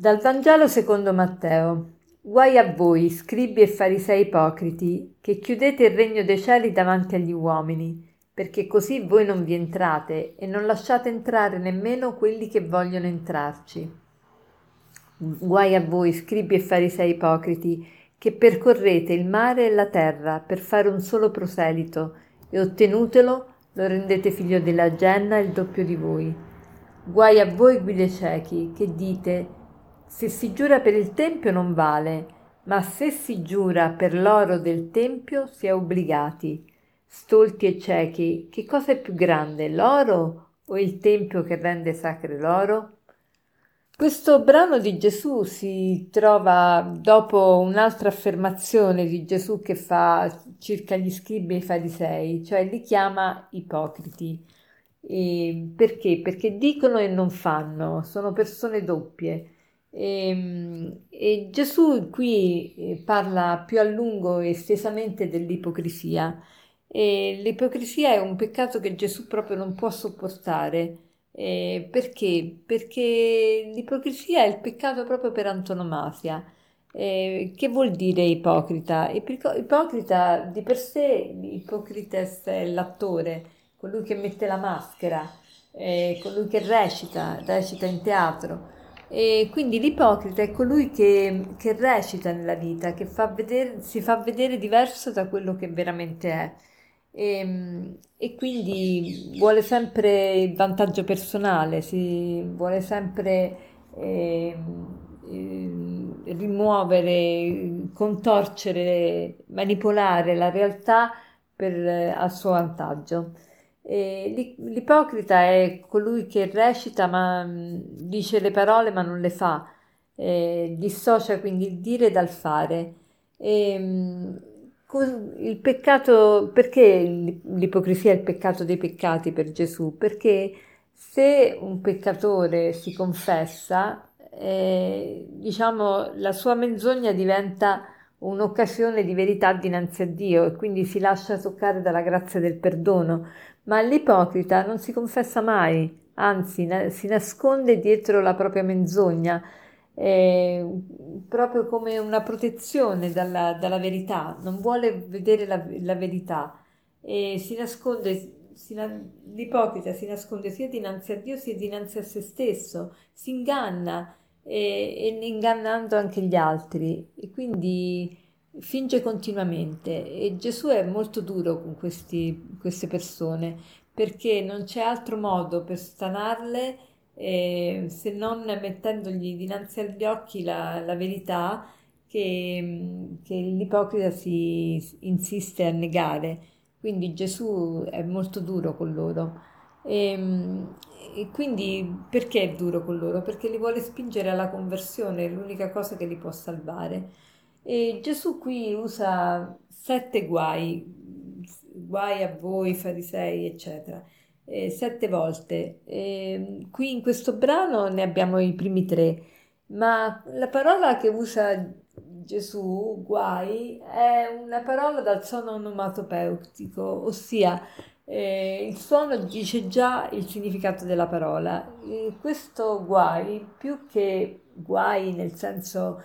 Dal Vangelo secondo Matteo. Guai a voi, scribi e farisei ipocriti, che chiudete il regno dei cieli davanti agli uomini, perché così voi non vi entrate e non lasciate entrare nemmeno quelli che vogliono entrarci. Guai a voi, scribi e farisei ipocriti, che percorrete il mare e la terra per fare un solo proselito, e ottenutelo lo rendete figlio della genna il doppio di voi. Guai a voi guide ciechi, che dite se si giura per il tempio non vale, ma se si giura per l'oro del tempio si è obbligati. Stolti e ciechi, che cosa è più grande, l'oro o il tempio che rende sacro l'oro? Questo brano di Gesù si trova dopo un'altra affermazione di Gesù che fa circa gli scribi e i farisei, cioè li chiama ipocriti. E perché? Perché dicono e non fanno, sono persone doppie. E, ehm, e, Gesù qui eh, parla più a lungo e estesamente dell'ipocrisia. E l'ipocrisia è un peccato che Gesù proprio non può sopportare. Eh, perché? Perché l'ipocrisia è il peccato proprio per antonomasia. Eh, che vuol dire ipocrita? Ipocrita di per sé, ipocrites è l'attore, colui che mette la maschera, eh, colui che recita, recita in teatro. E quindi l'ipocrita è colui che, che recita nella vita, che fa vedere, si fa vedere diverso da quello che veramente è. E, e, quindi vuole sempre il vantaggio personale, si vuole sempre eh, eh, rimuovere, contorcere, manipolare la realtà per, a suo vantaggio. L'ipocrita è colui che recita ma mm, dice le parole ma non le fa, dissocia quindi il dire dal fare. E, mm, il peccato, perché l'ipocrisia è il peccato dei peccati per Gesù? Perché se un peccatore si confessa, eh, diciamo, la sua menzogna diventa un'occasione di verità dinanzi a Dio e quindi si lascia toccare dalla grazia del perdono. Ma l'ipocrita non si confessa mai, anzi si nasconde dietro la propria menzogna, eh, proprio come una protezione dalla, dalla, verità, non vuole vedere la, la verità. E si nasconde, l'ipocrita si nasconde sia dinanzi a Dio sia dinanzi a se stesso, si inganna e, e ingannando anche gli altri e quindi finge continuamente e Gesù è molto duro con questi, queste persone perché non c'è altro modo per stanarle eh, se non mettendogli dinanzi agli occhi la, la verità che, che l'ipocrita si insiste a negare. Quindi Gesù è molto duro con loro. E, ehm, e, quindi perché è duro con loro? Perché li vuole spingere alla conversione, è l'unica cosa che li può salvare. E Gesù qui usa sette guai, guai a voi farisei, eccetera, eh, sette volte. E qui in questo brano ne abbiamo i primi tre, ma la parola che usa Gesù, guai, è una parola dal suono onomatopeutico, ossia eh, il suono dice già il significato della parola. E questo guai, più che guai nel senso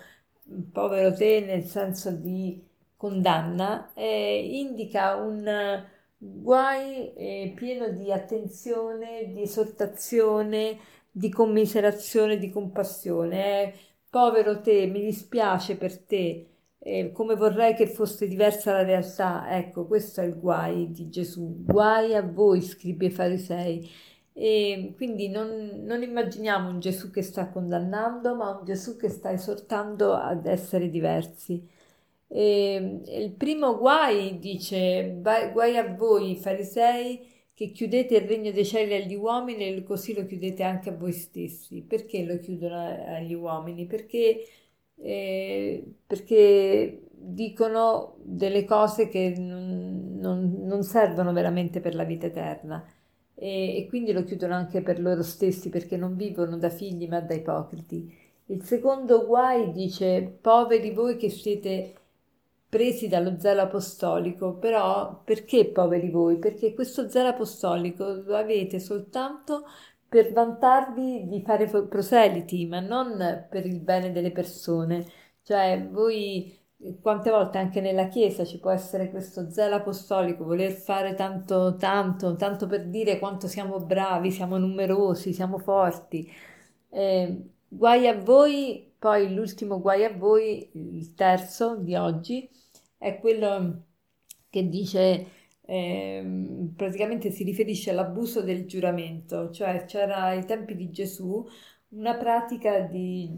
povero te nel senso di condanna, eh, indica un guai eh, pieno di attenzione, di esortazione, di commiserazione, di compassione. Eh, povero te, mi dispiace per te, eh, come vorrei che fosse diversa la realtà. Ecco, questo è il guai di Gesù. Guai a voi, scribi e farisei e quindi non, non, immaginiamo un Gesù che sta condannando, ma un Gesù che sta esortando ad essere diversi. E, il primo guai dice, guai a voi farisei che chiudete il regno dei cieli agli uomini e così lo chiudete anche a voi stessi. Perché lo chiudono agli uomini? Perché, eh, perché dicono delle cose che non, non, non servono veramente per la vita eterna e, e quindi lo chiudono anche per loro stessi perché non vivono da figli ma da ipocriti. Il secondo guai dice poveri voi che siete presi dallo zelo apostolico, però perché poveri voi? Perché questo zelo apostolico lo avete soltanto per vantarvi di fare proseliti, ma non per il bene delle persone. Cioè, voi quante volte anche nella Chiesa ci può essere questo zelo apostolico, voler fare tanto, tanto, tanto per dire quanto siamo bravi, siamo numerosi, siamo forti. Eh, guai a voi, poi l'ultimo guai a voi, il terzo di oggi, è quello che dice eh, praticamente si riferisce all'abuso del giuramento, cioè c'era ai tempi di Gesù una pratica di,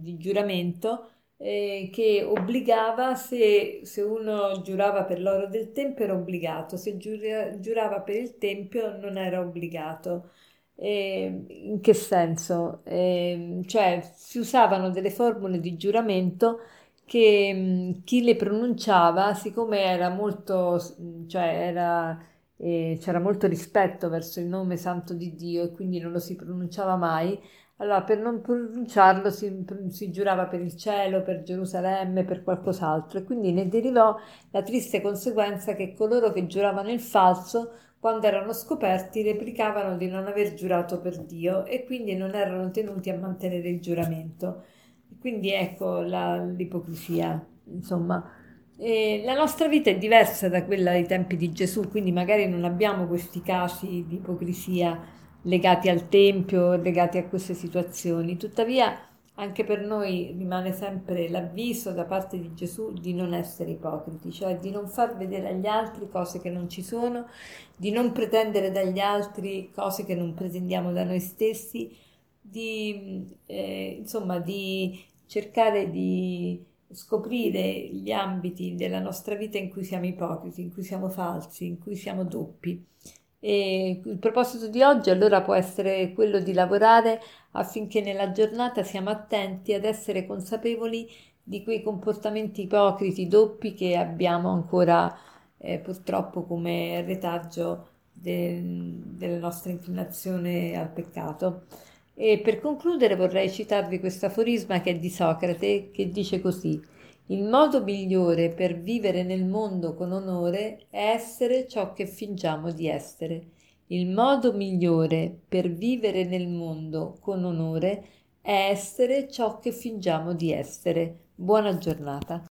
di giuramento eh, che obbligava, se, se, uno giurava per l'oro del tempio era obbligato, se giura, giurava per il tempio non era obbligato. Eh, in che senso? Eh, cioè si usavano delle formule di giuramento che mh, chi le pronunciava, siccome era molto, cioè era, eh, c'era molto rispetto verso il nome santo di Dio e quindi non lo si pronunciava mai, allora per non pronunciarlo si, si giurava per il cielo, per Gerusalemme, per qualcos'altro e quindi ne derivò la triste conseguenza che coloro che giuravano il falso quando erano scoperti replicavano di non aver giurato per Dio e quindi non erano tenuti a mantenere il giuramento. Quindi ecco la, l'ipocrisia, insomma. E la nostra vita è diversa da quella dei tempi di Gesù, quindi magari non abbiamo questi casi di ipocrisia legati al Tempio, legati a queste situazioni. Tuttavia, anche per noi rimane sempre l'avviso da parte di Gesù di non essere ipocriti, cioè di non far vedere agli altri cose che non ci sono, di non pretendere dagli altri cose che non pretendiamo da noi stessi, di, eh, insomma, di cercare di scoprire gli ambiti della nostra vita in cui siamo ipocriti, in cui siamo falsi, in cui siamo doppi. E il proposito di oggi allora può essere quello di lavorare affinché nella giornata siamo attenti ad essere consapevoli di quei comportamenti ipocriti, doppi che abbiamo ancora eh, purtroppo come retaggio de- della nostra inclinazione al peccato. E per concludere vorrei citarvi questo aforisma che è di Socrate che dice così: Il modo migliore per vivere nel mondo con onore è essere ciò che fingiamo di essere. Il modo migliore per vivere nel mondo con onore è essere ciò che fingiamo di essere. Buona giornata.